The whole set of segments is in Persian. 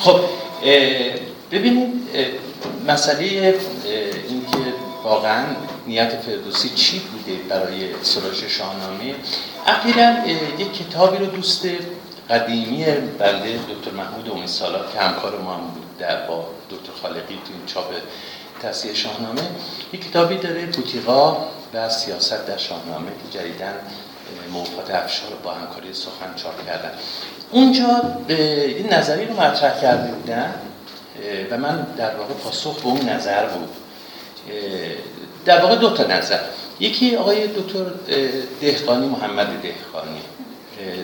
خب ببینید مسئله اینکه واقعا نیت فردوسی چی بوده برای سراج شاهنامه؟ اخیرا یک کتابی رو دوست قدیمی بنده دکتر محمود امی سالار که همکار ما هم بود در با دکتر خالقی تو این چاپ تصیح شاهنامه. یک کتابی داره بوتیقا و سیاست در شاهنامه که جدیدن موفات افشار با همکاری سخن چاپ کردن. اونجا این نظری رو مطرح کرده بودن و من در واقع پاسخ به اون نظر بود. در واقع دو تا نظر. یکی آقای دکتر دهقانی محمد دهقانی.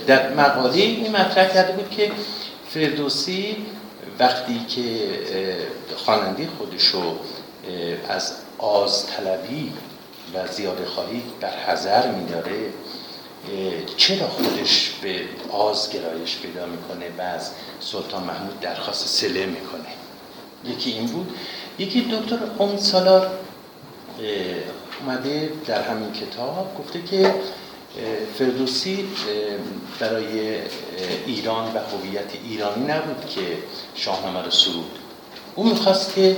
در مقاله این مطرح کرده بود که فردوسی وقتی که خواننده خودشو از آز طلبی و زیاده خواهی بر حذر میداره چرا خودش به آز گرایش پیدا می‌کنه و از سلطان محمود درخواست سله می‌کنه؟ یکی این بود. یکی دکتر اون سالار اومده در همین کتاب گفته که فردوسی برای ایران و هویت ایرانی نبود که شاهنامه رو سرود. او می‌خواست که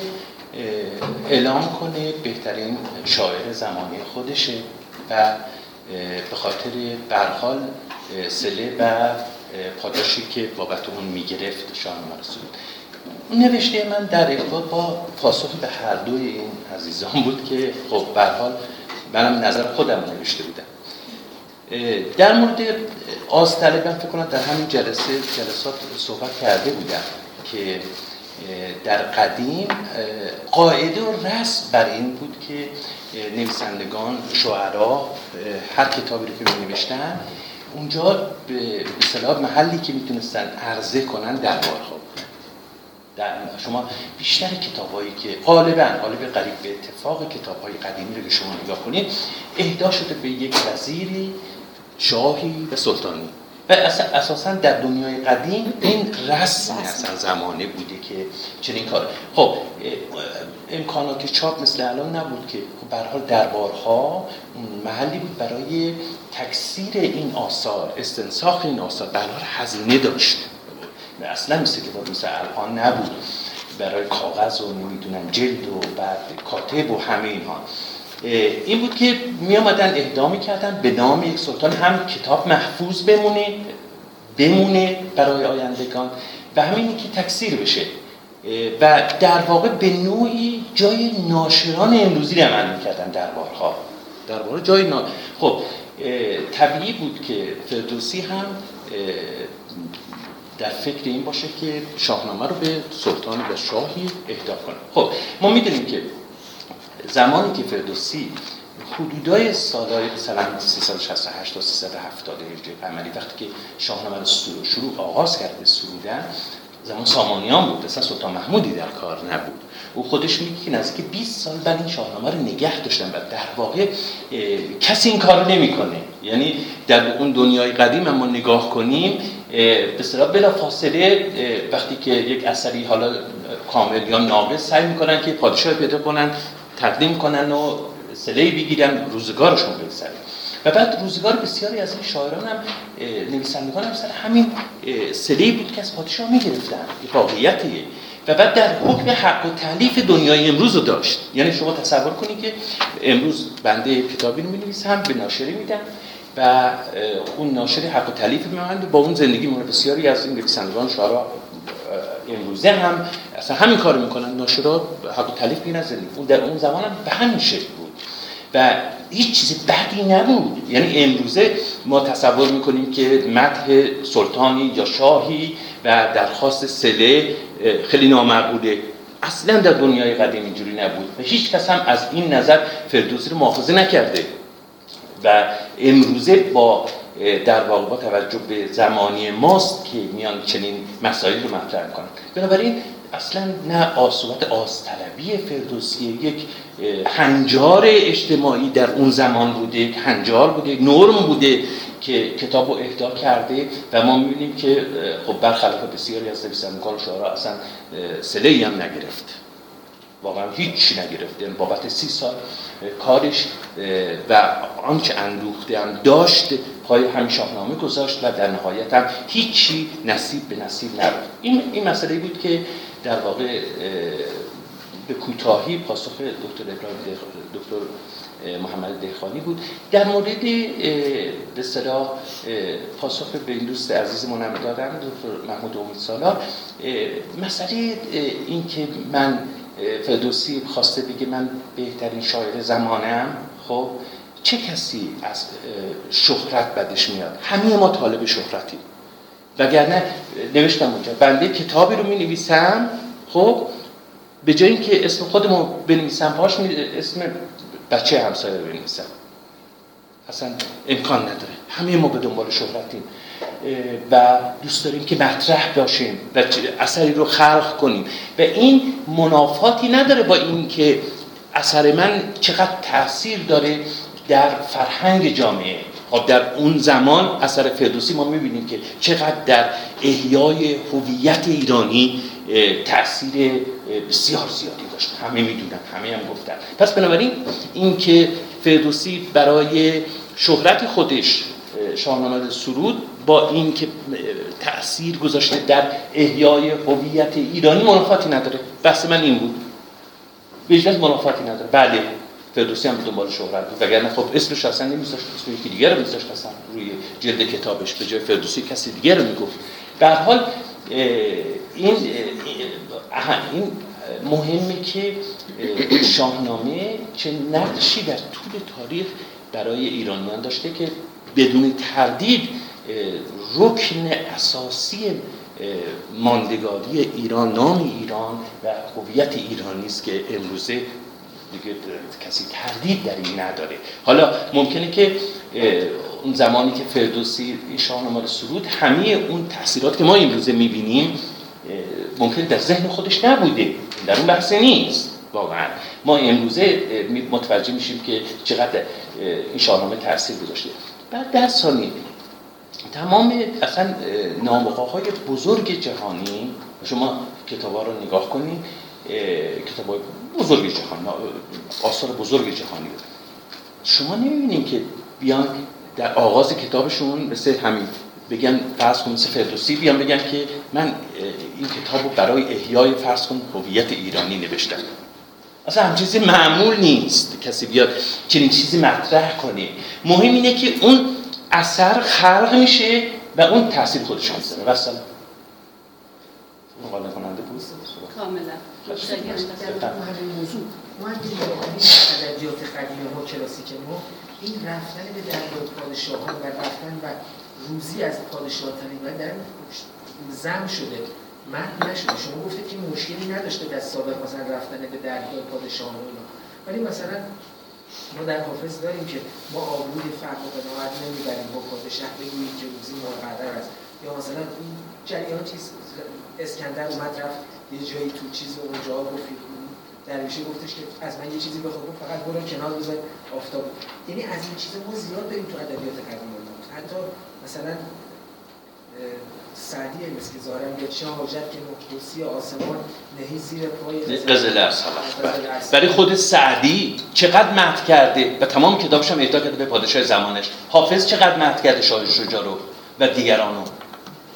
اعلام کنه بهترین شاعر زمانی خودشه و به خاطر برحال سله و پاداشی که بابت اون می‌گرفت شاهنامه رو سرود نوشته من در ارتباط با پاسخ به هر دوی این عزیزان بود که خب برحال منم نظر خودم نوشته بودم. در مورد آز طلبم فکر کنم در همین جلسه جلسات صحبت کرده بودم که در قدیم قاعده و رسم بر این بود که نویسندگان شعرا هر کتابی رو که می نوشتن اونجا به صلاح محلی که می‌تونستن عرضه کنن دربارها در شما بیشتر کتابایی که غالبا غالب قریب به اتفاق کتاب های قدیمی رو که شما نگاه کنید اهدا شده به یک وزیری شاهی و سلطانی. و اساسا در دنیای قدیم این رسم اصلا زمانه بوده که چنین کار خب امکانات چاپ مثل الان نبود که خب حال دربارها محلی بود برای تکثیر این آثار استنساخ این آثار. حال هزینه داشت. اصلا مثل که مثل الان نبود. برای کاغذ و نمی‌دونم جلد و بعد کاتب و همه اینها. این بود که می آمدن اهدا کردن به نام یک سلطان هم کتاب محفوظ بمونه بمونه برای آیندگان و همین که تکثیر بشه. و در واقع به نوعی جای ناشران امروزی رو عمل می‌کردن دربارها. دربار جای نا... خب طبیعی بود که فردوسی هم در فکر این باشه که شاهنامه رو به سلطان و شاهی اهدا کنه. خب ما می‌دونیم که زمانی که فردوسی حدودای سالهای مثلا 368 تا 370 هجری قمری وقتی که شاهنامه رو شروع آغاز کرد به سرودن زمان سامانیان بود. اصلا سلطان محمودی در کار نبود. او خودش میگه که نزدیک 20 سال بعد این شاهنامه رو نگه داشتن و در واقع کسی این کار نمی‌کنه. یعنی در اون دنیای قدیم اما نگاه کنیم به اصطلاح بلا فاصله وقتی که یک اثری حالا کامل یا ناقص سعی می‌کنن که پادشاه پیدا کنن تقدیم کنن و سلهی بگیرن روزگارشون بگذره و بعد روزگار بسیاری از این شاعران هم نویسندگان هم سر همین سلهی بود که از پادشاه می‌گرفتن واقعیتیه. و بعد در حکم حق و تعلیف دنیای امروز رو داشت. یعنی شما تصور کنید که امروز بنده کتابی رو هم به ناشری میدن و اون ناشر حق و تعلیف میمند با اون زندگی مونه بسیاری از این نویسندگان شعرا امروزه هم اصلا همین کارو می‌کنن. ناشرات حق تلیف زندگی. اون در اون زمان هم به همین شکل بود. و هیچ چیز بدی نبود. یعنی امروزه ما تصور می‌کنیم که مدح سلطانی یا شاهی و درخواست سله خیلی نامعقوله اصلا در دنیای قدیم اینجوری نبود و هیچ کس هم از این نظر فردوسی رو محافظه نکرده. و امروزه با در واقع با توجه به زمانی ماست که میان چنین مسائل رو مطرح کنن بنابراین اصلا نه آسوبت آستلبی فردوسی یک هنجار اجتماعی در اون زمان بوده یک هنجار بوده یک نرم بوده که کتاب رو اهدا کرده و ما می‌بینیم که خب برخلاف بسیاری از نویسندگان شعرا اصلا سله هم نگرفت. واقعا هیچ نگرفته یعنی بابت سی سال کارش و آنچه اندوخته هم داشت پای همین شاهنامه گذاشت و در نهایت هم هیچی نصیب به نصیب نبود. این این مسئله بود که در واقع به کوتاهی پاسخ دکتر ابراهیم دکتر محمد دهخانی بود. در مورد به صلاح پاسخ به این دوست عزیزمون هم دادم دکتر محمود امید سالار. مسئله این که من فردوسی خواسته بگه من بهترین شاعر زمانم خب چه کسی از شهرت بدش میاد؟ همه ما طالب شهرتیم. وگرنه نوشتم اونجا بنده کتابی رو می نویسم خب به جای اینکه اسم خودمو بنویسم پاش اسم بچه همسایه رو بنویسم. اصلا امکان نداره. همه ما به دنبال شهرتیم. و دوست داریم که مطرح باشیم و اثری رو خلق کنیم. و این منافاتی نداره با این که اثر من چقدر تاثیر داره. در فرهنگ جامعه خب در اون زمان اثر فردوسی ما می‌بینیم که چقدر در احیای هویت ایرانی تاثیر بسیار زیادی داشت. همه می‌دونن همه هم گفتن. پس بنابراین اینکه فردوسی برای شهرت خودش شاهنامه سرود با اینکه تاثیر گذاشته در احیای هویت ایرانی منافاتی نداره. بحث من این بود. به منافاتی نداره. بله. فردوسی هم دنبال شهرت بود وگرنه خب اسمش اصلا نمیذاشت اسم یکی دیگه رو میذاشت اصلا روی جلد کتابش. به جای فردوسی کسی دیگه رو می‌گفت. در حال این این مهمه که شاهنامه چه نقشی در طول تاریخ برای ایرانیان داشته که بدون تردید رکن اساسی ماندگاری ایران نام ایران و هویت ایرانی است که امروزه دیگه کسی تردید در این نداره. حالا ممکنه که اون زمانی که فردوسی این شاهنامه رو سرود همه اون تاثیرات که ما امروزه می‌بینیم ممکن در ذهن خودش نبوده. در اون بحث نیست. واقعا. ما امروزه متوجه میشیم که چقدر این شاهنامه تاثیر گذاشته. بعد در ثانی تمام اصلا نامقه های بزرگ جهانی شما کتاب ها رو نگاه کنید کتاب های بزرگ جهانی آثار بزرگ جهانی شما نمی‌بینید که بیان در آغاز کتابشون مثل همین بگن فرض کن مثل فردوسی بیان بگن که من این کتاب رو برای احیای فرض کن هویت ایرانی نوشتم. اصلا هم چیزی معمول نیست. کسی بیاد چنین چیزی مطرح کنه. مهم اینه که اون اثر خلق میشه و اون تاثیر خودش مقاله کننده بود کاملا. همین موضوع ما هم ادبیات قدیم ما کلاسیک ما این رفتن به دربار پادشاهان و رفتن و روزی از پادشاه و در زم شده من نشده شما گفتید که مشکلی نداشته در سابق مثلا رفتن به درگاه پادشاهان اینا ولی مثلا ما در حافظ داریم که ما آبرود فرق و قناعت نمی‌بریم با پادشاه بگوییم که روزی مقرر است یا مثلا این جریان چیز اسکندر اومد رفت. یه جایی تو چیز اونجا گفتید درویشه گفتش که از من یه چیزی بخواد فقط برو کنار بذار آفتاب. یعنی از این چیز ما زیاد داریم تو ادبیات قدیم حتی مثلا سعدی مثل که ظاهرا یه چه حاجت که نقطوسی آسمان نهی زیر پای غزل برای خود سعدی چقدر مهد کرده؟ و تمام کتابش هم اهدا کرده به پادشاه زمانش. حافظ چقدر مهد کرده شاه شجاع رو و دیگرانو؟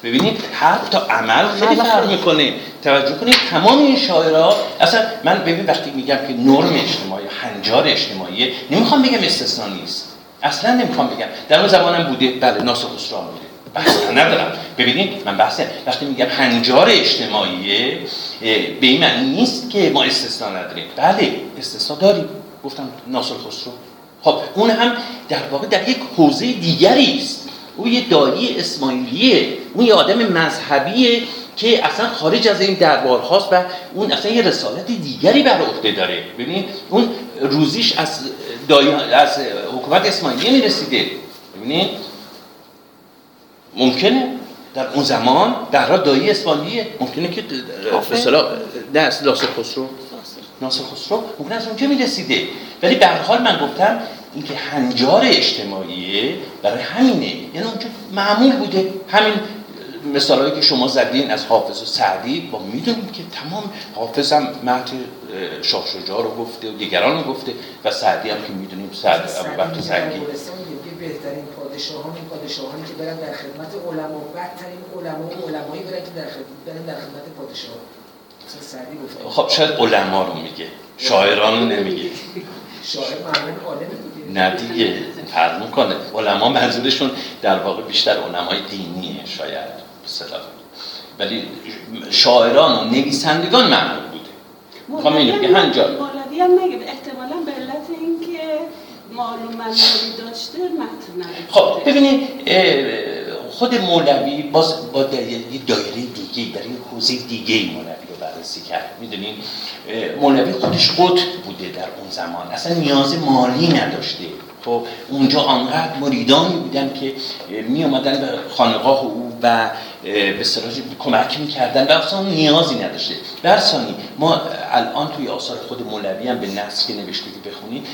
ببینید حرف تا عمل خیلی فرق می‌کنه. توجه کنید تمام این شاعرها اصلا من ببین وقتی میگم که نرم اجتماعی هنجار اجتماعی نمی‌خوام بگم استثنا نیست. اصلا نمی‌خوام بگم. در اون زمانم بوده بله ناصر خسرو بوده. بحث ندارم. ببینید من بحث وقتی میگم هنجار اجتماعی به این معنی نیست که ما استثنا نداریم. بله استثنا داریم. گفتم ناصر خسرو. خب اون هم در واقع در یک حوزه دیگری است. او یه دایی اسماعیلیه. اون یه آدم مذهبیه. که اصلا خارج از این دربار هاست و اون اصلا یه رسالت دیگری بر عهده داره. ببینید اون روزیش از از حکومت اسماعیلیه می‌رسیده. ببینید؟ ممکنه؟ در اون زمان در دایی اسماعیلیه ممکنه که اصطلاح نه ناصر خسرو. ناصر خسرو؟ ممکن از اونجا می‌رسیده. ولی به حال من گفتم اینکه هنجار اجتماعیه برای همینه. یعنی اونجا معمول بوده. همین مثالهایی که شما زدین از حافظ و سعدی با می‌دونیم که تمام حافظ هم مهد شاه شجاع رو گفته و دیگران رو گفته و سعدی هم که می‌دونیم سعد ابوبکر زنگی. بهترین پادشاهان این پادشاهانی که برن در خدمت علما بدترین علما و علمایی برن که در خدمت برن در خدمت پادشاه خب شاید علما رو میگه. شاعران رو نمیگه. شاعر معلم عالم نه دیگه فرق می‌کنه. علما منظورشون در واقع بیشتر علمای دینیه شاید. بسیار ولی شاعران و نویسندگان معلوم بوده. می‌خوام اینو بگه هنجا مولوی هم نگه احتمالا به علت اینکه معلوم منوری داشته متن خب ببینید خود مولوی باز با یه دایره دیگه در این حوزه دیگه مولوی رو بررسی کرد. می‌دونین؟ مولوی خودش قطب بوده در اون زمان. اصلا نیاز مالی نداشته. خب اونجا آنقدر مریدانی بودن که می آمدن به خانقاه او و به صلاح کمک می‌کردن و اصلا نیازی نداشته. برسانی ما الان توی آثار خود مولوی هم به نصف که نوشته که بخونید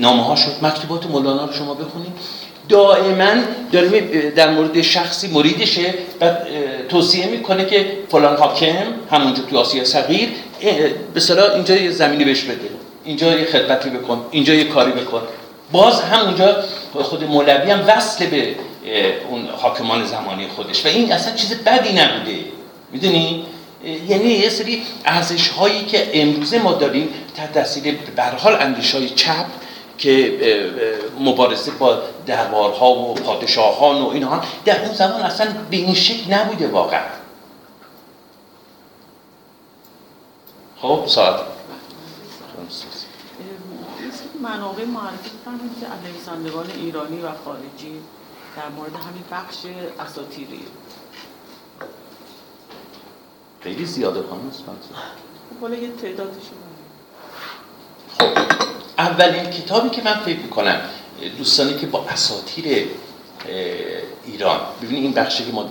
نامه ها شد مکتوبات مولانا رو شما بخونید. دائما در مورد شخصی مریدشه و توصیه می‌کنه که فلان حاکم همونجا توی آسیا صغیر به اینجا یه زمینی بهش بده. اینجا یه خدمتی بکن اینجا یه کاری بکن. باز همونجا خود مولوی هم وصل به اون حاکمان زمانی خودش. و این اصلا چیز بدی نبوده. می‌دونی؟ یعنی یه سری ارزش هایی که امروزه ما داریم تحت تاثیر به حال اندیش های چپ که مبارزه با دربارها و پادشاهان و اینها در اون زمان اصلا به این شکل نبوده واقعا. خب ساعت. منابع معرفی کنید که نویسندگان ایرانی و خارجی در مورد همین بخش اساتیری. خیلی زیاده خانم خب یه تعدادش خب اولین کتابی که من فکر می‌کنم دوستانی که با اساتیر ایران ببینید این بخشی که ما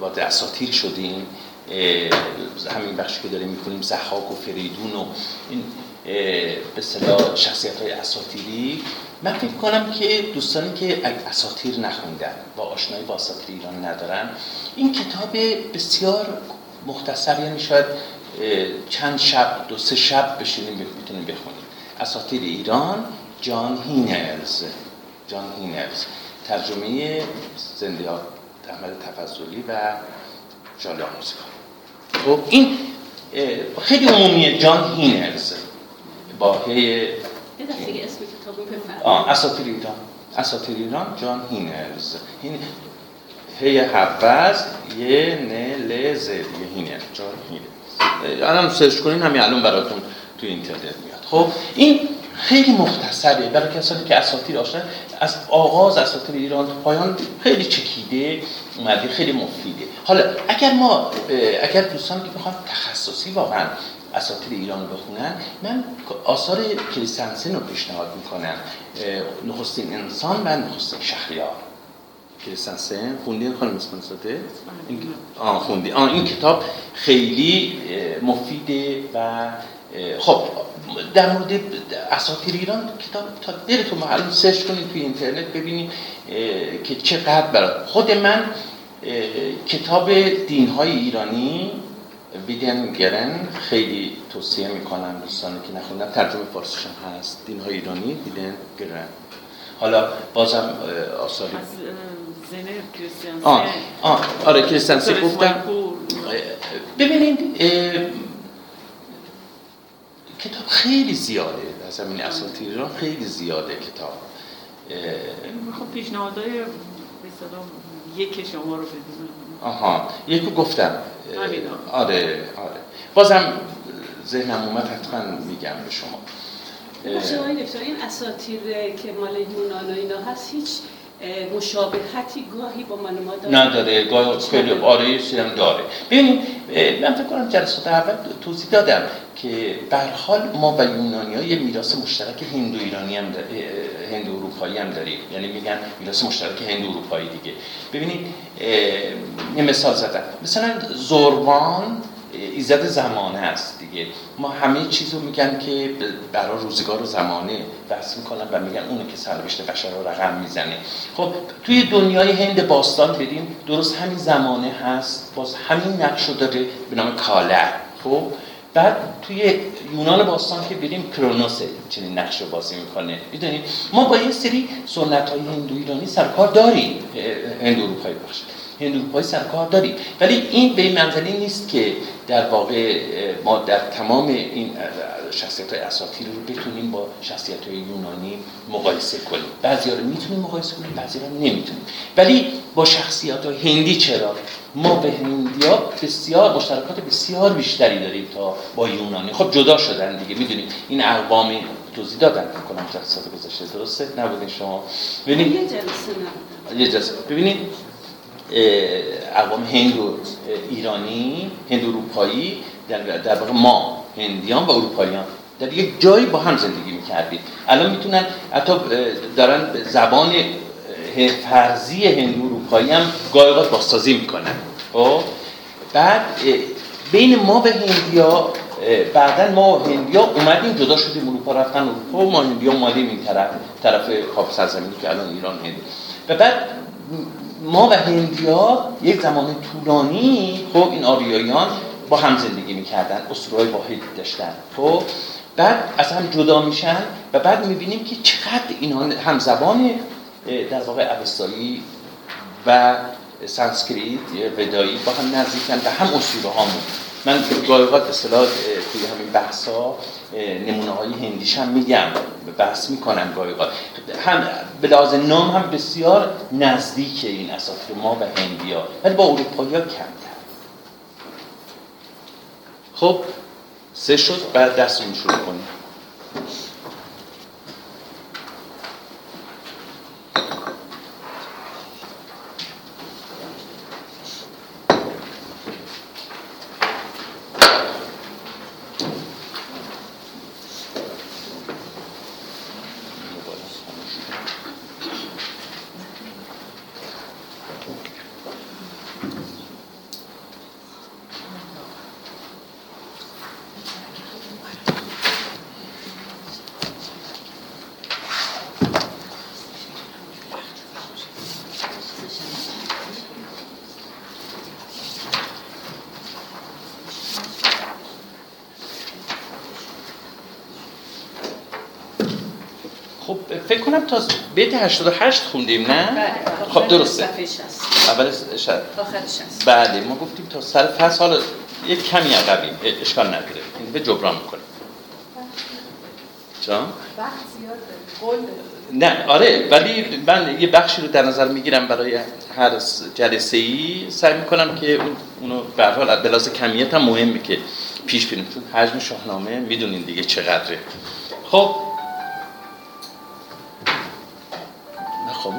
با اساتیر شدیم همین بخشی که داریم می‌کنیم زحاک و فریدون و این به صلاح شخصیت های اساتیری من فکر کنم که دوستانی که اساتیر نخوندن و آشنایی با اساتیر ایران ندارن این کتاب بسیار مختصر یعنی شاید چند شب دو سه شب بشینیم می‌تونیم بخونیم. اساتیر ایران جان هینرز جان هینرز ترجمه زنده احمد تفضلی و جالی آموزگار خب این خیلی عمومیه جان هینرز با هی اساتیر ایران اساتیر ایران جان هینرز. هین هی حفظ یه نه ل ز یه هینر. جان هینرز. الان سرچ کنین همین الان براتون تو اینترنت میاد. خب این خیلی مختصره. برای کسانی که اساتیر آشنا از آغاز اساتیر ایران پایان خیلی چکیده اومده خیلی مفیده. حالا اگر ما اگر دوستان که بخوام تخصصی واقعا اساتیر ایران رو بخونن. من آثار کلیسنسن رو پیشنهاد می‌کنم. نخستین انسان و نخستین شهریار. کلیسنسن خوندین خانم اسمان ساده؟ آه خوندی. آه این کتاب خیلی مفیده و خب در مورد اساطیر ایران کتاب تا دلتون معلوم سرچ کنید توی اینترنت ببینید که چقدر برای خود من کتاب دین های ایرانی ویدین گرن خیلی توصیه می‌کنم دوستانی که نخوندن. ترجمه فارسیش هم هست. دین های ایرانی ویدین گرن. حالا بازم آثاری از کریستیانسی آه آه آره کریستیانسی گفتم. ببینید کتاب خیلی زیاده. در زمین اساتیر ایران خیلی زیاده کتاب. خب پیشنهادهای یک شما رو بدونم. آها. یکو گفتم. آره آره. بازم ذهنم اومد حتما میگم به شما. شما این اساتیر که مال یونان و اینا هست هیچ مشابهتی گاهی با من ما داره نداره. گاهی خیلی آره هم داره. ببینید من فکر کنم جلسات اول توضیح دادم که به حال ما و یونانی ها یه میراث مشترک هندو ایرانی هم هندو اروپایی هم داریم. یعنی میگن میراث مشترک هندو اروپایی دیگه. ببینید یه مثال زدم. مثلا زروان ایزد زمانه است دیگه. ما همه چیز رو میگن که برای روزگار و زمانه. بحث می‌کنن و میگن اونه که سرنوشت بشر رو رقم می‌زنه. خب توی دنیای هند باستان بریم. درست همین زمانه هست. باز همین نقش رو داره به نام کالر خب؟ بعد توی یونان باستان که بریم کرونوس چنین نقش رو بازی می‌کنه. می‌دونید ما با یه سری سنت های هندو ایرانی سرکار داریم. هندو اروپایی بخش هندو اروپایی سرکار داریم. ولی این به این منزلی نیست که در واقع ما در تمام این شخصیت های اساطیر رو بتونیم با شخصیت های یونانی مقایسه کنیم. بعضی رو می‌تونیم مقایسه کنیم بعضی رو نمی‌تونیم. ولی با شخصیت های هندی چرا؟ ما به هندیا بسیار مشترکات بسیار بیشتری داریم تا با یونانی. خب جدا شدن دیگه. می‌دونیم این اقوام توضیح دادن. کنم جلسات گذشته. درسته؟ نبودین شما. ببینید یه جلسه یه جلسه. ببینید اقوام هندو ایرانی هند اروپایی در در واقع ما هندیان و اروپاییان در یک جایی با هم زندگی می‌کردیم. الان می‌تونن حتی دارن زبان فرضی هندو اروپایی هم گاهی بازسازی می‌کنن. خب؟ بعد بین ما و هندیا بعدا ما هندیا اومدیم جدا شدیم اروپا رفتن اروپا ما هندیا اومدیم این طرف طرف خاک سرزمینی که الان ایران هند. و بعد ما و هندیا یک زمان طولانی خب این آریاییان با هم زندگی می‌کردن اسطورهای واحدی داشتن خب؟ بعد از هم جدا میشن و بعد می‌بینیم که چقدر اینها هم زبان در واقع اوستایی و سانسکریت ودایی با هم نزدیکن و هم اسطوره هامون من گاهی اصطلاح توی همین بحثا نمونه های هندیش هم میگم بحث می‌کنم گاهی هم به لحاظ نام هم بسیار نزدیک این اساطیر ما و هندیا. ولی با اروپایی ها کمتر. خب سه شد بعد دستمون شروع کنیم. فکر کنم تا بیت 88 خوندیم نه؟ بله خب درسته. اول شد بله ما گفتیم تا سر فصل حالا یک کمی عقبیم اشکال نداره. این به جبران می‌کنیم. جان؟ نه آره ولی من یه بخشی رو در نظر می‌گیرم برای هر جلسه ای سعی می‌کنم که اون اونو به حال بلاز کمیت هم مهمه که پیش بریم. چون حجم شاهنامه می‌دونین دیگه چقدره. خب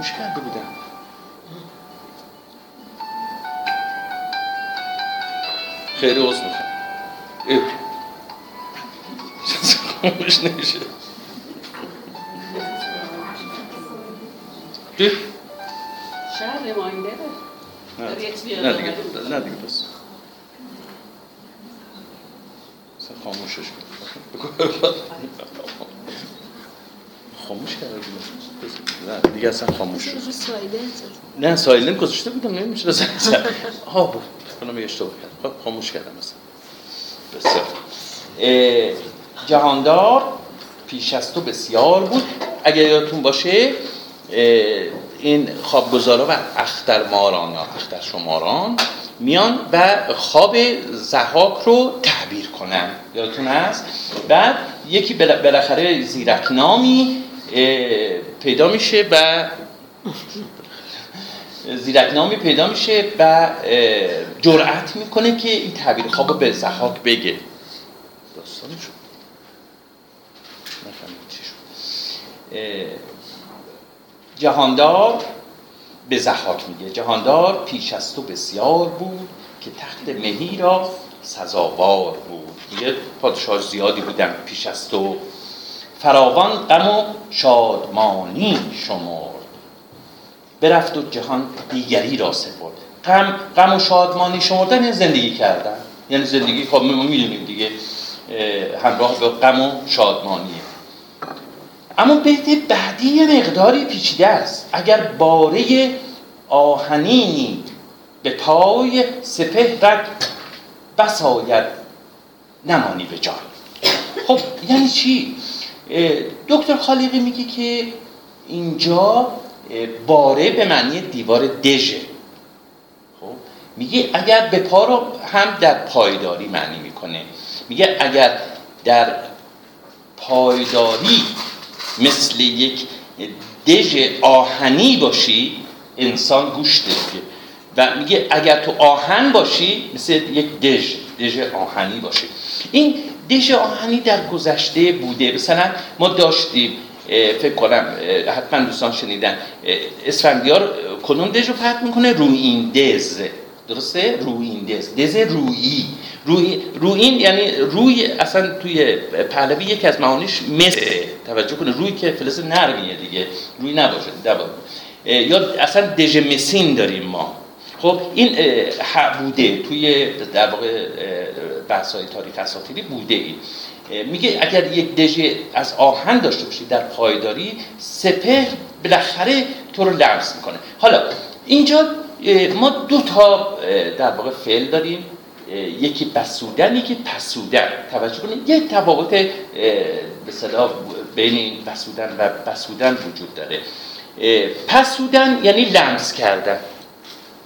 خاموش کرده بودم. خیلی عوض می‌خوام. خاموش نمیشه. شاید ریمایندره. نه. دیگه. نه دیگه بس خاموشش کن. خاموش کرده نه دیگه اصلا خاموش شد. نه سایلنت گذاشته بودم نمیشه زنگ ها بود کنم اشتباه کردم. خب خاموش کردم مثلا بسیار. جهاندار پیش از تو بسیار بود. اگر یادتون باشه این خوابگزارا و اختر ماران یا اختر شماران میان و خواب زحاک رو تعبیر کنن. یادتون هست؟ بعد یکی بالاخره زیرک نامی پیدا میشه و زیرکنامی پیدا میشه و جرأت می‌کنه که این تعبیر خواب به زحاک بگه. داستانی شد. جهاندار به زحاک میگه. جهاندار پیش از تو بسیار بود که تخت مهی را سزاوار بود. میگه پادشاه زیادی بودن پیش از تو. فراوان غم و شادمانی شمرد. برفت و جهان دیگری را سپرد. غم غم و شادمانی شمردن یعنی زندگی کردن. یعنی زندگی خب ما می‌دونیم دیگه همراه به غم و شادمانیه اما بیت بعدی یه مقداری پیچیده است. اگر باره آهنینی به پای سپهرت بساید نمانی به جای خب یعنی چی؟ دکتر خالقی میگه که اینجا باره به معنی دیوار دژه. خب میگه اگر به پا رو هم در پایداری معنی می‌کنه. میگه اگر در پایداری مثل یک دژ آهنی باشی انسان گوش دیگه و میگه اگر تو آهن باشی مثل یک دژ دژ آهنی باشی این دژ آهنی در گذشته بوده. مثلا ما داشتیم فکر کنم حتما دوستان شنیدن اسفندیار کنون دژ رو پرت می‌کنه؟ روی این دز درسته؟ روی این دز دز رویی روی روین یعنی روی اصلا توی پهلوی یکی از معانیش مثل توجه کنه روی که فلز نرمیه دیگه. روی نباشه. یا اصلا دژ مسین داریم ما. خب این بوده توی در واقع بحث های تاریخ اساطیری بوده ای میگه اگر یک دژ از آهن داشته باشی در پایداری سپهر بالاخره تو رو لمس می‌کنه. حالا اینجا ما دو تا در واقع فعل داریم. یکی بسودن یکی پسودن. توجه کنید یک تفاوت به بین این بسودن و بسودن وجود داره. پسودن یعنی لمس کردن.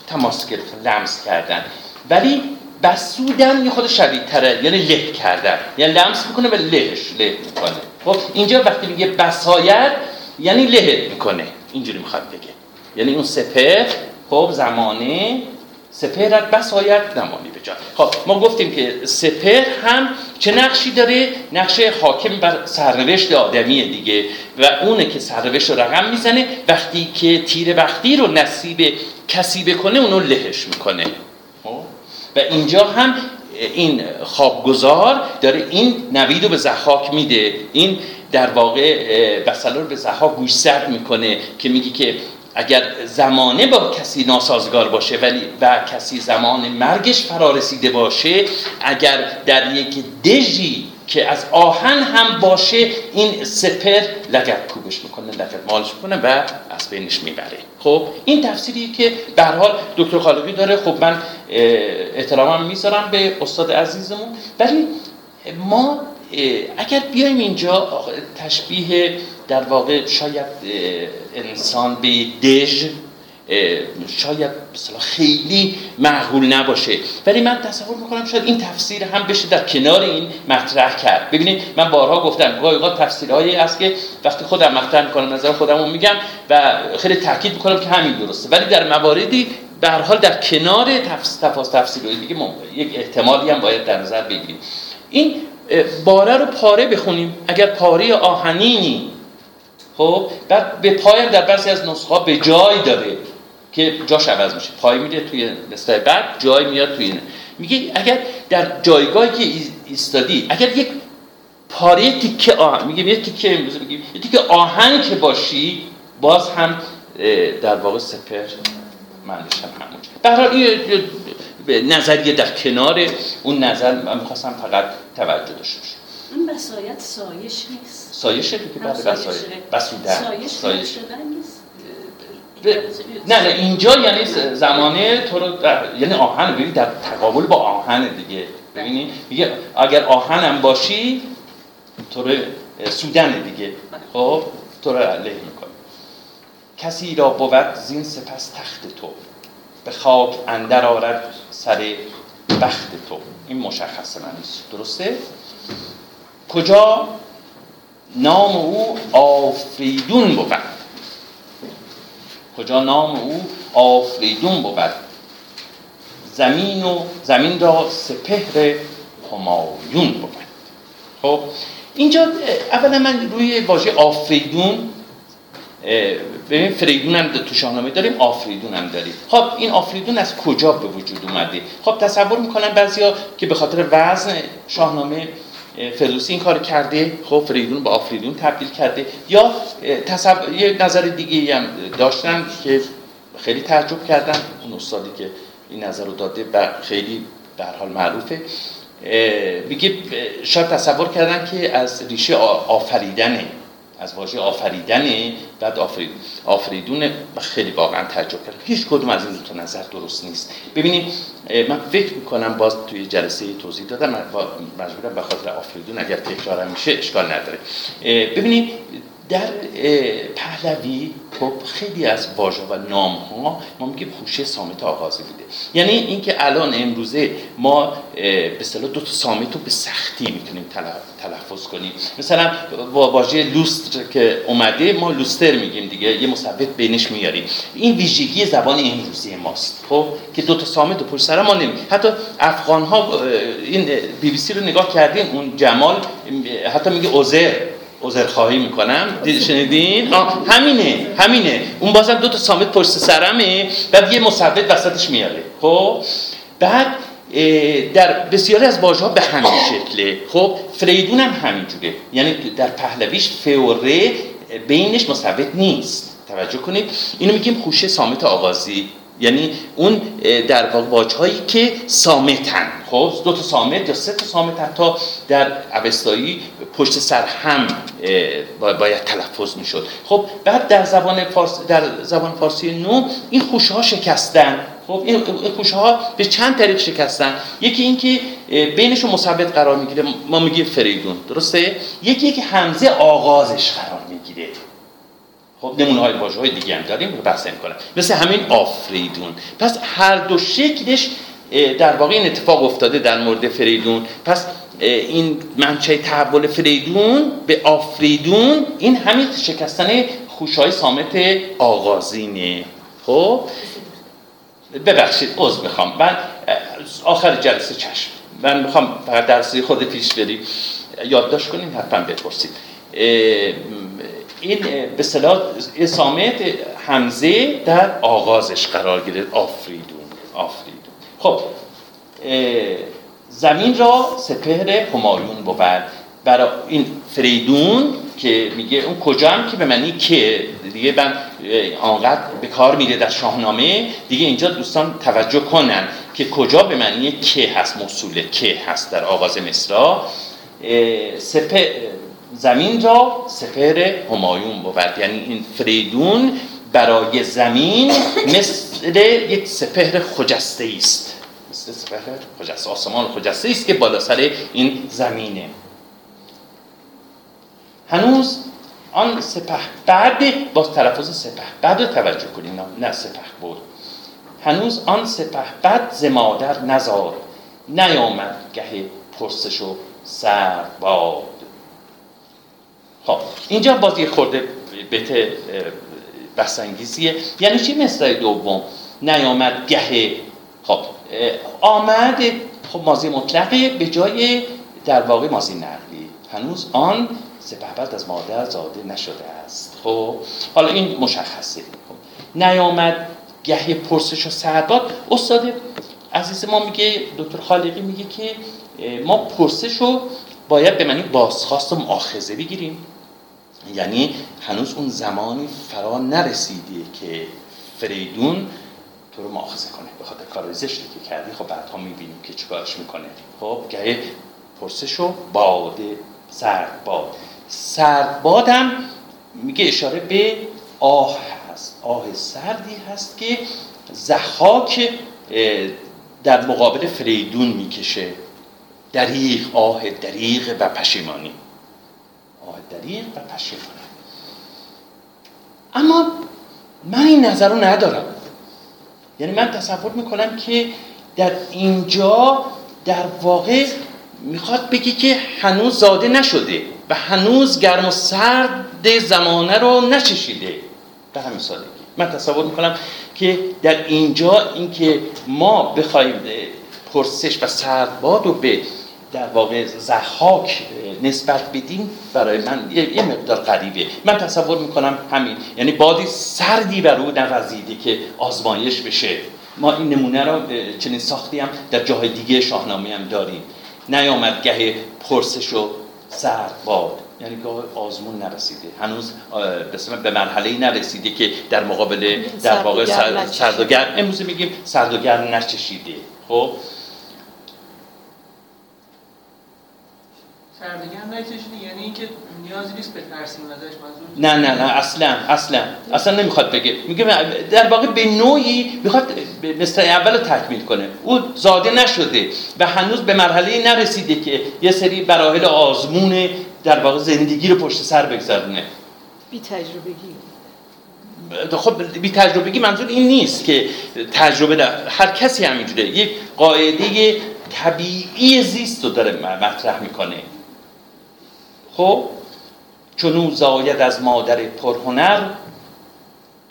تماس گرفتن لمس کردن. ولی بسودن یه خود شدید تره یعنی له کردن. یعنی لمس می‌کنه و لهش له می‌کنه. خب اینجا وقتی میگه بساید یعنی له می‌کنه. اینجوری می‌خواد بگه. یعنی اون سپر خب زمانه سپهرت بساید نمانی به جان. خب ما گفتیم که سپر هم چه نقشی داره؟ نقش حاکم بر سرنوشت آدمیه دیگه. و اونه که سرنوشت رو رقم می‌زنه وقتی که تیر وقتی رو نصیب کسی بکنه اونو لهش می‌کنه. خب؟ و اینجا هم این خوابگزار داره این نوید رو به زحاک میده. این در واقع بسلا رو به زحاک گوش سرد می‌کنه که میگی که اگر زمانه با کسی ناسازگار باشه ولی و کسی زمان مرگش فرارسیده باشه اگر در یک دژی که از آهن هم باشه این سپر لگت کوبش می‌کنه لگت مالش می‌کنه و از بینش می‌بره. خب این تفسیری که به حال دکتر خالقی داره. خب من احترامم می‌ذارم به استاد عزیزمون. ولی ما اگر بیایم اینجا تشبیه در واقع شاید انسان به دژ شاید خیلی معقول نباشه. ولی من تصور می‌کنم شاید این تفسیر هم بشه در کنار این مطرح کرد. ببینید من بارها گفتم گاهی اوقات تفسیرهایی است که وقتی خودم مطرح می‌کنم نظر خودم میگم و خیلی تاکید می‌کنم که همین درسته. ولی در مواردی به حال در کنار تفاس تفسیرهای دیگه یک احتمالی هم باید در نظر بگیریم. این باره رو پاره بخونیم. اگر پاره آهنینی خب بعد به پایم در بعضی از نسخه به جای داره که جاش عوض میشه. پای میده توی نسخه بعد جای میاد توی اینه. میگه اگر در جایگاهی که ایستادی اگر یک پاره تیکه آهن میگه یه تیکه امروز بگیم یه تیکه آهن که باشی باز هم در واقع سپر معنیش هم همون. این نظریه در کنار اون نظر من می‌خواستم فقط توجه داشته باشم. این بسایت سایش نیست. سایش دیگه بعد بسایش. بسودن سایش سایش. نه نه اینجا یعنی زمانه تو رو یعنی آهن ببین در تقابل با آهن دیگه ببینی؟ میگه اگر آهنم باشی تو رو سودن دیگه. خب تو رو له می‌کنه. کسی را بود زین سپس تخت تو به خاک اندر آرد سر بخت تو. این مشخصه من درسته؟ کجا؟ نام او آفریدون بود. کجا نام او آفریدون بود؟ زمین و زمین را سپهر همایون بود. خب اینجا اولا من روی واژه آفریدون ببین فریدون هم تو شاهنامه داریم آفریدون هم داریم. خب این آفریدون از کجا به وجود اومده؟ خب تصور می‌کنن بعضیا که به خاطر وزن شاهنامه فردوسی این کار کرده خب فریدون با آفریدون تبدیل کرده. یا تصور... یه نظر دیگه هم داشتن که خیلی تعجب کردن. اون استادی که این نظر رو داده و خیلی در حال معروفه. میگه شاید تصور کردن که از ریشه آفریدنه. از واژه آفریدن بعد آفرید آفریدون خیلی واقعا تعجب کردم. هیچ کدوم از این دو نظر درست نیست. ببینید من فکر می‌کنم باز توی جلسه توضیح دادم. مجبورم به خاطر آفریدون اگر تکرارم میشه اشکال نداره. ببینید در پهلوی خب خیلی از واژه و نام ها ما میگیم خوشه سامت آغازی بوده. یعنی اینکه الان امروزه ما به اصطلاح دو تا سامت رو به سختی می‌تونیم تلفظ کنیم. مثلا واژه لوستر که اومده ما لوستر میگیم دیگه یه مثبت بینش میاریم این ویژگی زبان امروزی ماست خب که دو تا سامت رو پشت سر ما نمی حتی افغان ها این بی بی سی رو نگاه کردیم اون جمال حتی میگه اوزر. خواهی می‌کنم. شنیدین؟ همینه همینه. اون بازم دو تا سامت پشت سرمه بعد یه مثبت وسطش میاره. خب؟ بعد در بسیاری از واژه ها به همین شکله. خب؟ فریدون هم همینجوره. یعنی در پهلویش فوره بینش مثبت نیست. توجه کنید. اینو میگیم خوشه سامت آغازی. یعنی اون در واقع هایی که سامتن خب دو تا سامت یا سه تا سامت حتی در اوستایی پشت سر هم باید تلفظ می‌شد. خب بعد در زبان فارسی در زبان فارسی نو این خوشه ها شکستن. خب این خوشه ها به چند طریق شکستن؟ یکی اینکه بینشون مثبت قرار می‌گیره ما میگیم فریدون. درسته؟ یکی که همزه آغازش قرار می‌گیره. خب نمونه های واژه های دیگه هم داریم رو بحث کنم مثل همین آفریدون. پس هر دو شکلش در واقع این اتفاق افتاده در مورد فریدون. پس این منچه تحول فریدون به آفریدون این همین شکستن خوشهای سامت آغازینه. خب؟ ببخشید عذر می‌خوام. من آخر جلسه چشم. من می‌خوام فقط درسی خود پیش بری یادداشت کنیم حتما بپرسید. این به صلاح اسامت همزه در آغازش قرار گرفت. آفریدون آفریدون. خب زمین را سپهر همایون بود. برای این فریدون که میگه اون کجا هم که به معنی که؟ دیگه من آنقدر به کار میره در شاهنامه دیگه اینجا دوستان توجه کنن که کجا به معنی که هست موصول که هست در آغاز مصرا سپه زمین را سپهر همایون بود. یعنی این فریدون برای زمین مثل یک سپهر خجسته است. مثل سپهر خجسته آسمان خجسته است که بالا سر این زمینه. هنوز آن سپه بعد با تلفظ سپه بعد توجه کنیم نه سپه بود هنوز آن سپه بعد زمادر نزار نیامد گه پرسش و سر باد. خب اینجا باز یه خورده بهت بسنگیزیه یعنی چی مثل دوم؟ نیامد گه خب آمد خب مازی مطلقه به جای در واقع مازی نقلی هنوز آن سپهبد از مادر زاده نشده است. خب حالا این مشخصه. خب. نیامد گه پرسش و سرباد استاد عزیز ما میگه دکتر خالقی میگه که ما پرسش رو باید به معنی بازخواست و مؤاخذه بگیریم. یعنی هنوز اون زمانی فرا نرسیده که فریدون تو رو مؤاخذه کنه به خاطر کار زشتی که کردی. خب بعدها می‌بینیم که چیکارش می‌کنه. خب گه پرسش و باده سرد باد. سرد بادم میگه اشاره به آه هست. آه سردی هست که زحاک در مقابل فریدون می‌کشه. دریغ آه دریغ و پشیمانی. دریغ و پشیمانی اما من این نظر رو ندارم. یعنی من تصور می‌کنم که در اینجا در واقع می‌خواد بگی که هنوز زاده نشده و هنوز گرم و سرد زمانه رو نچشیده. به همین سادگی. من تصور می‌کنم که در اینجا اینکه ما بخوایم پرسش و سردباد رو به در واقع زحاک نسبت بدیم برای من یه مقدار غریبه. من تصور می‌کنم همین. یعنی بادی سردی بر او نوزیده که آزمایش بشه. ما این نمونه رو چنین ساختی هم در جاهای دیگه شاهنامه هم داریم. نیامد گه پرسش و سرد باد. یعنی که آزمون نرسیده. هنوز به مرحله نرسیده که در مقابل در واقع سرد و گرم امروز میگیم سرد و گرم نچشیده. خب؟ سردگی هم یعنی اینکه نیازی نیست به ترسیم ازش منظور نه نه نه اصلا اصلا اصلا نمی‌خواد بگه. میگه در واقع به نوعی می‌خواد مثل اول تکمیل کنه. او زاده نشده و هنوز به مرحله نرسیده که یه سری براحل آزمون در واقع زندگی رو پشت سر بگذارونه. بی تجربگی. خب بی تجربگی منظور این نیست که تجربه در هر کسی همینجوره. یک قاعده طبیعی زیست رو داره مطرح می‌کنه. خب چون زاید از مادر پرهنر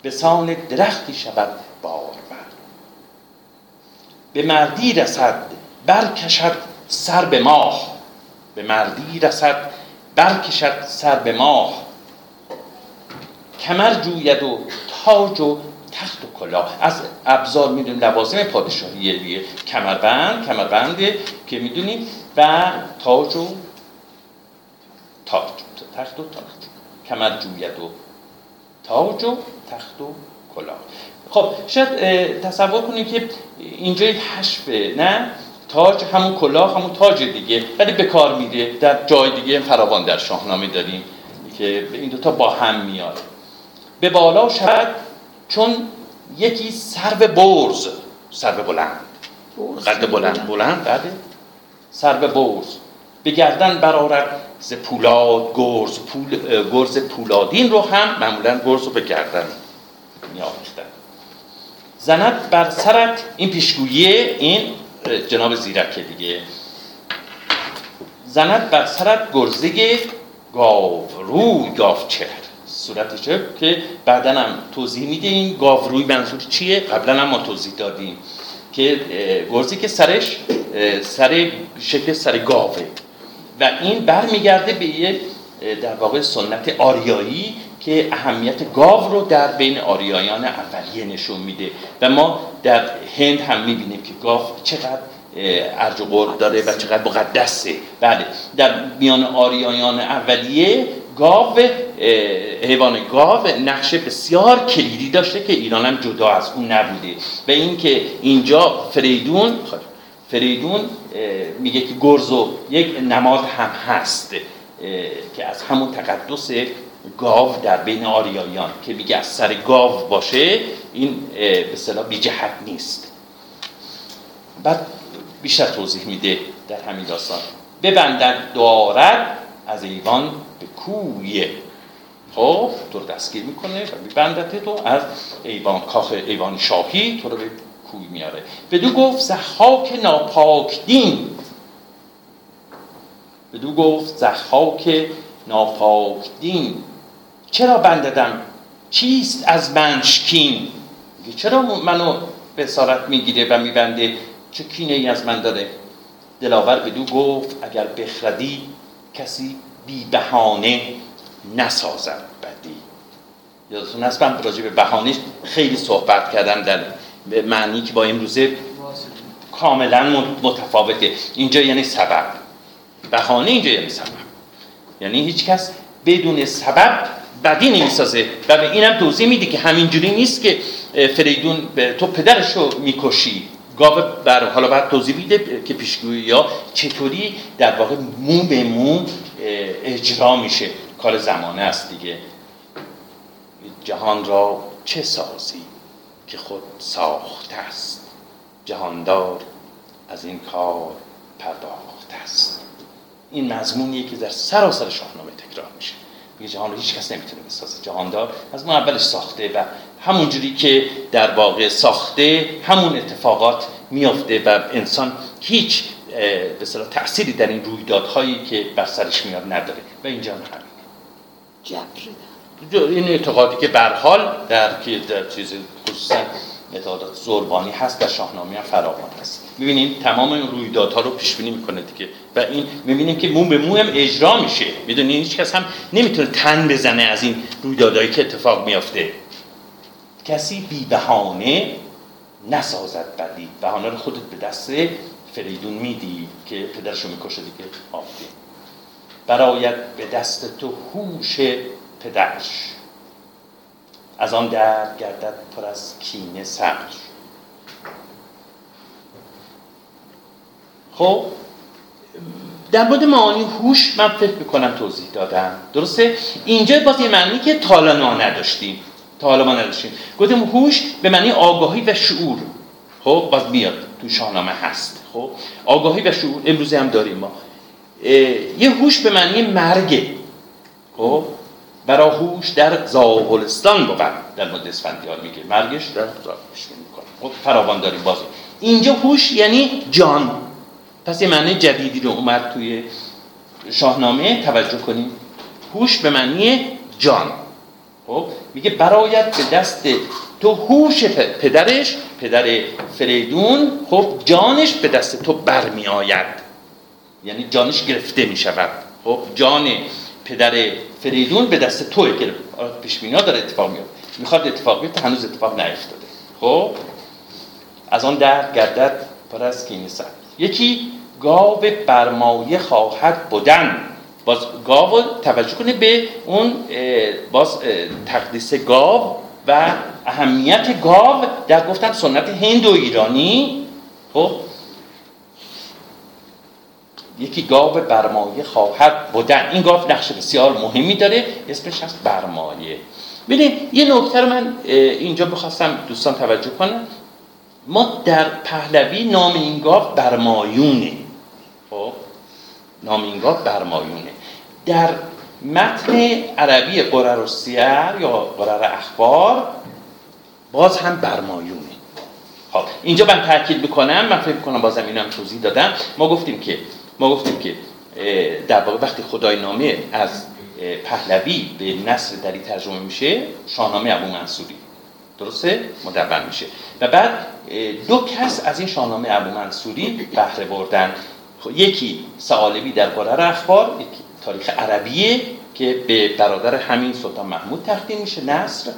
به سان درختی شود بار بر. به مردی رسد برکشد سر به ماه. به مردی رسد برکشد سر به ماه. کمر جوید و تاج و تخت و کلاه. از ابزار می‌دونیم لوازم پادشاهی دیگه. کمربند کمربنده که می‌دونیم و تاج و تاج تخت و تاج کمر جوید و تاج و تخت و کلاه. خب شاید تصور کنید که اینجا یک حشفه نه؟ تاج همون کلاه همون تاج دیگه. ولی به کار میده در جای دیگه فراوان در شاهنامه داریم که این دوتا با هم میاد به بالا شد چون یکی سرو برز. سرو بلند. قد بلند؟ بلند؟ بله. سرو برز. به گردن برارد ز پولاد گرز پول گرز پولادین رو هم معمولا گرز رو به گردن زند بر سرت این پیشگویی این جناب زیرک دیگه. زند بر سرت گرزه گاو روی گاو چهر که بعدا هم توضیح میده این گاو روی منظور چیه؟ قبلا هم ما توضیح دادیم که گرزی که سرش سر شکل سر گاوه. و این برمیگرده به یه در واقع سنت آریایی که اهمیت گاو رو در بین آریایان اولیه نشون میده. و ما در هند هم می‌بینیم که گاو چقدر ارج و داره و چقدر مقدسه. بله در میان آریایان اولیه گاو حیوان گاو نقش بسیار کلیدی داشته که ایران هم جدا از اون نبوده. و اینکه اینجا فریدون خب، فریدون میگه که گرزو یک نماد هم هست که از همون تقدس گاو در بین آریایان که میگه از سر گاو باشه این به اصطلاح بی جهت نیست. بعد بیشتر توضیح میده در همین داستان. ببندن دارد از ایوان به کویه خب تو رو دستگیر می‌کنه و میبندت تو از ایوان کاخ ایوان شاهی تو رو به کوی میاره. بدو گفت زحاک ناپاک دین. بدو گفت زحاک ناپاک دین. چرا بنددم؟ چیست از منشکین چرا منو به سارت می‌گیره و میبنده؟ چه کینه ای از من داره؟ دلاور بدو گفت اگر بخردی کسی بی بهانه نسازد بدی. یادتون هست من راجع به بهانه خیلی صحبت کردم در معنی که با امروزه کاملا متفاوته. اینجا یعنی سبب. بهانه اینجا یعنی سبب. یعنی هیچ کس بدون سبب بدی نمی‌سازه. و به اینم توضیح میده که همینجوری نیست که فریدون تو پدرش رو می‌کشی. گاو بر حالا بعد توضیح میده که پیشگویی یا چطوری در واقع مو به مو اجرا میشه. کار زمانه است دیگه. جهان را چه سازی؟ که خود ساخته است. جهاندار از این کار پرداخته است. این مضمونیه که در سراسر شاهنامه تکرار میشه. میگه جهان رو هیچ کس نمی‌تونه بسازه. جهاندار از ما اولش ساخته و همونجوری که در واقع ساخته همون اتفاقات میافته و انسان هیچ به تأثیری در این رویدادهایی که بر سرش میاد نداره. و اینجا هم همین. این اعتقادی که بر حال در در چیز خصوصا اعتقادات زربانی هست در شاهنامه هم فراوان هست. می‌بینیم تمام این رویدادها رو پیش بینی می‌کنه دیگه. و این می‌بینیم که مو به مو هم اجرا میشه. می‌دونی هیچ کس هم نمی‌تونه تن بزنه از این رویدادهایی که اتفاق میافته. کسی بی بهانه نسازد بدی. بهانه رو خودت به دست فریدون میدی که پدرشو می‌کشه دیگه. آفرین. براید به دست تو هوش پدرش. از آن درد گردد پر از کینه سرش خب در مورد معانی هوش من فکر می‌کنم توضیح دادم. درسته؟ اینجا باز یه معنی که تا حالا ما نداشتیم. تا حالا ما نداشتیم. گفتم هوش به معنی آگاهی و شعور. خب باز میاد تو شاهنامه هست. خب آگاهی و شعور امروزی هم داریم ما. یه هوش به معنی مرگه خب برا هوش در زاولستان بود. در مورد اسفندیار میگه. مرگش در زاولستان می‌کنه خب فراوان داریم بازی. اینجا هوش یعنی جان. پس یه معنی جدیدی رو اومد توی شاهنامه. توجه کنیم. هوش به معنی جان. خب میگه برایت به دست تو هوش پدرش پدر فریدون خب جانش به دست تو برمی آید یعنی جانش گرفته می شود خب جان پدر فریدون به دست تو که پیش داره اتفاق میاد می‌خواد اتفاق بیفته هنوز اتفاق نیفتاده خب؟ از آن در گردد پر از کینه یکی گاو برمایه خواهد بودن باز گاو توجه کنه به اون باز تقدیس گاو و اهمیت گاو در گفتم سنت هند و ایرانی. خب؟ یکی گاو برمایه خواهد بودن این گاو نقش بسیار مهمی داره اسمش هست برمایه. ببینید یه نکته رو من اینجا بخواستم دوستان توجه کنم ما در پهلوی نام این گاو برمایونه. خب نام این گاو برمایونه. در متن عربی قرر و یا قرر اخبار باز هم برمایونه. خب اینجا من تاکید بکنم من فکر کنم بازم اینم توضیح دادم. ما گفتیم که ما گفتیم که در واقع وقتی خدای نامه از پهلوی به نصر دری ترجمه میشه شاهنامه ابو منصوری. درسته؟ مدون میشه. و بعد دو کس از این شاهنامه ابو منصوری بهره بردن. خب، یکی سعالبی در قرار اخبار یکی تاریخ عربیه که به برادر همین سلطان محمود تقدیم میشه نصر.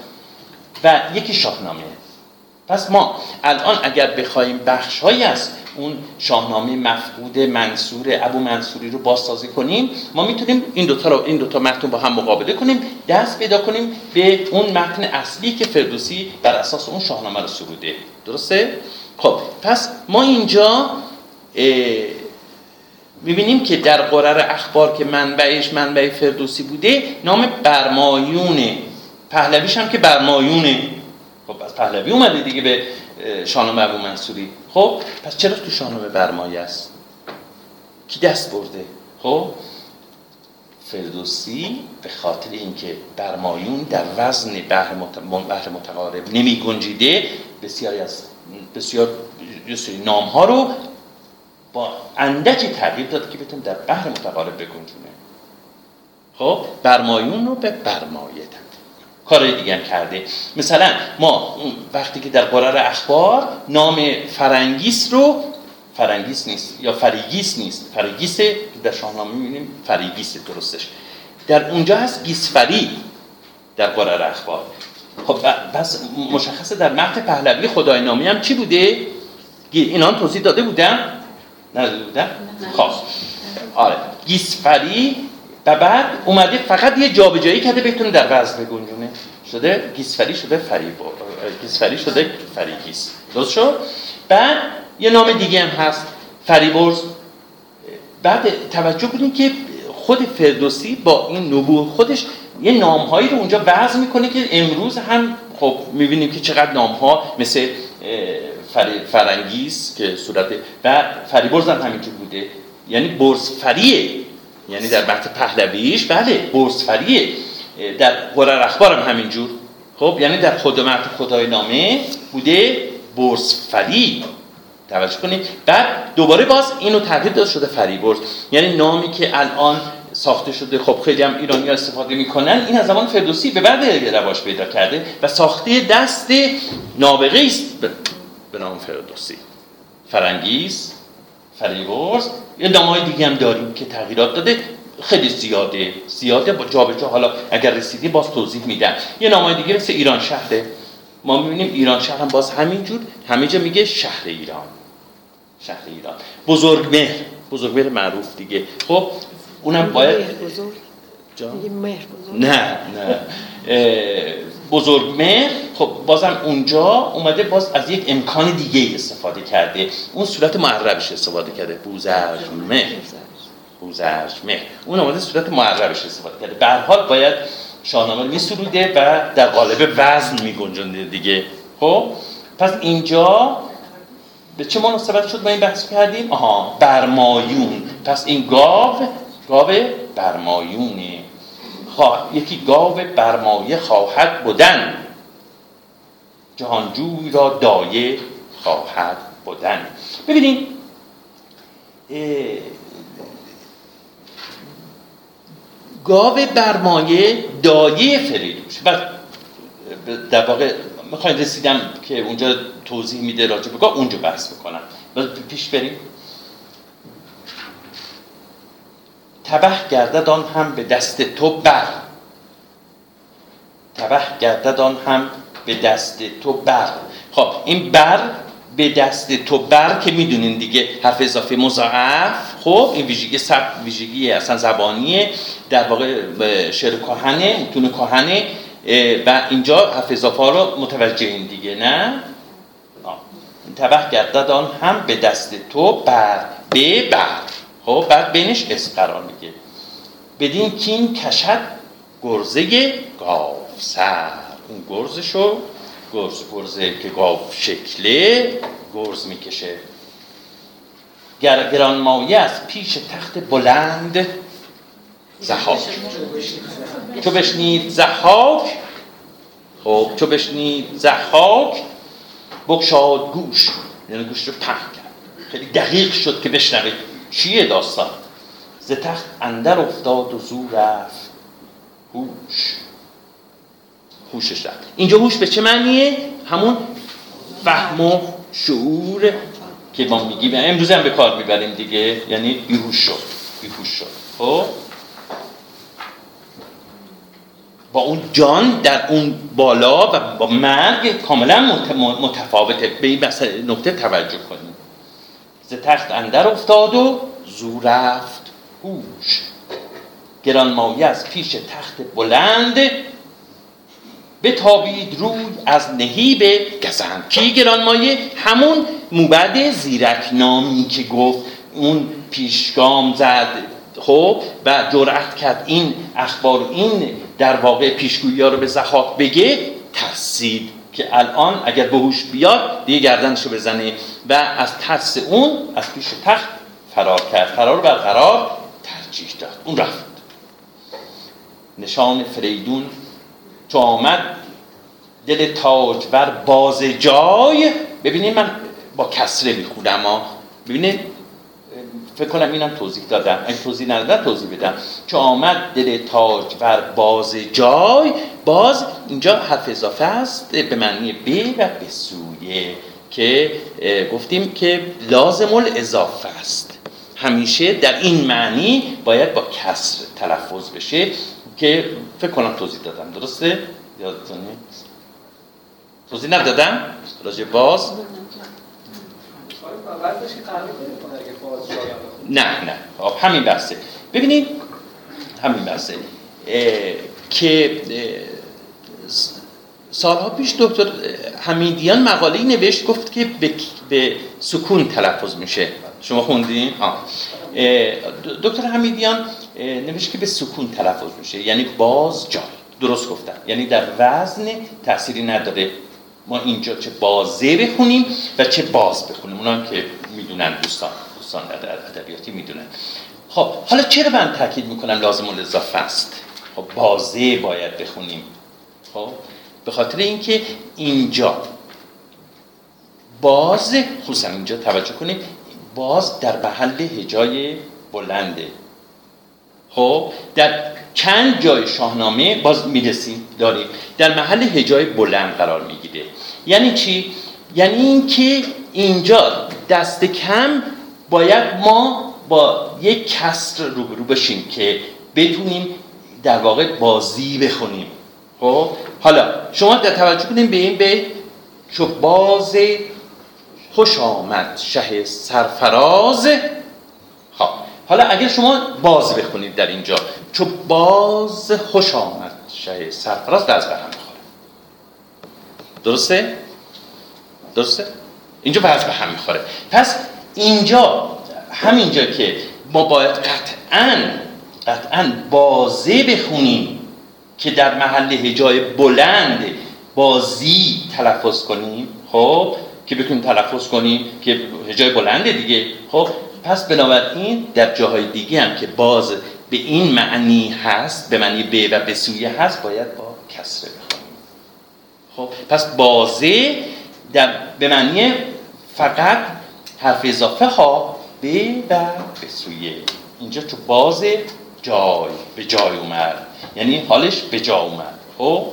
و یکی شاهنامه. پس ما الان اگر بخوایم بخش از اون شاهنامه مفقود منصور ابو منصوری رو بازسازی کنیم ما می‌تونیم این دوتا رو این دوتا متن با هم مقابله کنیم دست پیدا کنیم به اون متن اصلی که فردوسی بر اساس اون شاهنامه رو سروده. درسته؟ خب پس ما اینجا می‌بینیم که در قرار اخبار که منبعش منبع فردوسی بوده نام برمایونه پهلویش هم که برمایونه خب از پهلوی اومده دیگه به شاهنامه ابو منصوری. خب پس چرا تو شاهنامه برمایه است؟ کی دست برده؟ خب فردوسی به خاطر اینکه برمایون در وزن بحر, متقارب نمی گنجیده بسیاری از بسیار نام ها رو با اندکی تغییر داد که بتون در بحر متقارب بگنجونه. خب برمایون رو به برمایه داد کار دیگه هم کرده مثلا ما وقتی که در غرر اخبار نام فرنگیس رو فرنگیس نیست یا فریگیس نیست فریگیس در شاهنامه می‌بینیم فریگیس درستش در اونجا هست گیسفری در غرر اخبار خب پس مشخصه در متن پهلوی خدای نامه هم چی بوده؟ اینا توضیح داده بودم؟ نداده بودم؟ خب آره گیسفری و بعد اومده فقط یه جابجایی کرده بتونه در وزن بگنجونه. شده گیسفری شده فریبو گیسفری شده فریگیس درست شد؟ بعد یه نام دیگه هم هست فریبرز. بعد توجه کنید که خود فردوسی با این نبوغ خودش یه نامهایی رو اونجا وضع می‌کنه که امروز هم خب می‌بینیم که چقدر نامها مثل فرنگیس که صورت و فریبرز هم همینجور بوده. یعنی برزفریه. یعنی در متن پهلویش بله برزفریه در قرار اخبار هم همینجور. خب یعنی در خود متن خدای نامه بوده برزفری توجه کنید. بعد دوباره باز اینو تغییر داده شده فریبرز. یعنی نامی که الان ساخته شده خب خیلی هم ایرانی استفاده می‌کنن این از زمان فردوسی به بعد رواج پیدا کرده و ساخته دست نابغه است به نام فردوسی. فرنگیز فریبرز یه نامهای دیگه هم داریم که تغییرات داده. خیلی زیاده. زیاده. با جابجا حالا اگر رسیدی باز توضیح میدم. یه نامهای دیگه مثل ایران شهره. ما می‌بینیم ایران شهر هم باز همینجور همه جا میگه شهر ایران. شهر ایران. بزرگ مهر. بزرگ مهر معروف دیگه. خب اونم باید بزرگ. نه نه. بزرگ مهر خب بازم اونجا اومده باز از یک امکان دیگه استفاده کرده. اون صورت معربش استفاده کرده. بوزرگ مهر. خوزرج مهر. اون آمده صورت معربش استفاده کرده. به حال باید شاهنامه می سروده و در قالب وزن می گنجنده دیگه. خب؟ پس اینجا به چه مناسبت شد ما این بحث کردیم؟ آها برمایون. پس این گاو گاو برمایونه. یکی گاو برمایه خواهد بودن جهانجوی را دایه خواهد بودن ببینید گاو برمایه دایه فریدوش. و در واقع می‌خواین رسیدم که اونجا توضیح میده راجع به گاو اونجا بحث بکنم پیش بریم. تبه گردد آن هم به دست تو بر. تبه گردد آن هم به دست تو بر. خب این بر به دست تو بر که می‌دونین دیگه حرف اضافه مضاعف. خب این ویژگی سب ویژگی اصلا زبانیه در واقع شعر کهنه متون کهنه و اینجا حرف اضافه رو متوجه این دیگه نه؟ تبه گردد آن هم به دست تو بر به بر. خب بعد بینش اسم قرار میگه. بدین کین کشد گرزه گاو سر اون گرزشو گرز گرزه که گاو شکله گرز می‌کشه. گرانمایه از پیش تخت بلند زحاک. چو بشنید زحاک خب چو بشنید زحاک بگشاد گوش. یعنی گوش رو پهن کرد. خیلی دقیق شد که بشنوید چیه داستان؟ ز تخت اندر افتاد و زور رفت. هوش. هوشش رفت. اینجا هوش به چه معنیه؟ همون فهم و شعور که ما میگیم. امروز هم به کار می‌بریم دیگه. یعنی بیهوش شد. بیهوش شد. خب؟ با اون جان در اون بالا و با مرگ کاملا متفاوته. به این نکته توجه کنیم. ز تخت اندر افتاد و زو رفت هوش. گرانمایه از پیش تخت بلند بتابید روی از نهیب گزند. کی گرانمایه؟ همون موبد زیرک نامی که گفت. اون پیشگام زد. خب و جرأت کرد این اخبار این در واقع پیشگویی رو به زخاک بگه ترسید. که الان اگر به هوش بیاد دیگه گردنشو بزنه. و از ترس اون از پیش تخت فرار کرد. فرار برقرار ترجیح داد. اون رفت. نشان فریدون چو آمد دل تاجور باز جای. ببینید من با کسره می‌خونم ببینید فکر کنم اینم توضیح دادم اگه توضیح ندادم توضیح بدم چو آمد دل تاجور باز جای باز اینجا حرف اضافه است به معنی به و به سویه که گفتیم که لازم الاضافه است همیشه در این معنی باید با کسر تلفظ بشه که فکر کنم توضیح دادم درسته؟ یادتون نیست؟ توضیح ندادم؟ راجع باز؟ نه نه. خب همین بحثه. ببینید همین بحثه. که سالها پیش دکتر حمیدیان مقاله نوشت گفت که به, سکون تلفظ میشه. شما خوندین؟ آه. دکتر حمیدیان نوشت که به سکون تلفظ میشه. یعنی باز جای درست گفتم. یعنی در وزن تأثیری نداره. ما اینجا چه بازه بخونیم و چه باز بخونیم. اونا که می‌دونن دوستان دوستان ادبیاتی می‌دونن. خب حالا چرا من تاکید می‌کنم لازم الاضافه است؟ خب بازه باید بخونیم. خب به خاطر اینکه اینجا باز خصوصا اینجا توجه کنید باز در محل هجای بلنده. خب در چند جای شاهنامه باز می‌رسیم داریم. در محل هجای بلند قرار می‌گیره. یعنی چی؟ یعنی اینکه اینجا دست کم باید ما با یک کسر روبرو بشیم که بتونیم در واقع بازی بخونیم. خب؟ حالا شما در توجه کنیم به این به چو باز خوش آمد شه سرفراز حالا اگر شما باز بخونید در اینجا چو باز خوش آمد شه سرفراز وز به هم می‌خوره درسته؟ درسته؟ اینجا وز به هم می‌خوره پس اینجا همینجا که ما باید قطع قطعا قطعا بازه بخونیم که در محل هجای بلند بازی تلفظ کنیم خب که بتونیم تلفظ کنیم که هجای بلنده دیگه خب پس بنابراین در جاهای دیگه هم که باز به این معنی هست به معنی به و به سویه هست باید با کسره بخونیم خب پس بازه در به معنی فقط حرف اضافه ها به و به سویه اینجا تو باز جای به جای اومد. یعنی حالش به جا اومد. خب؟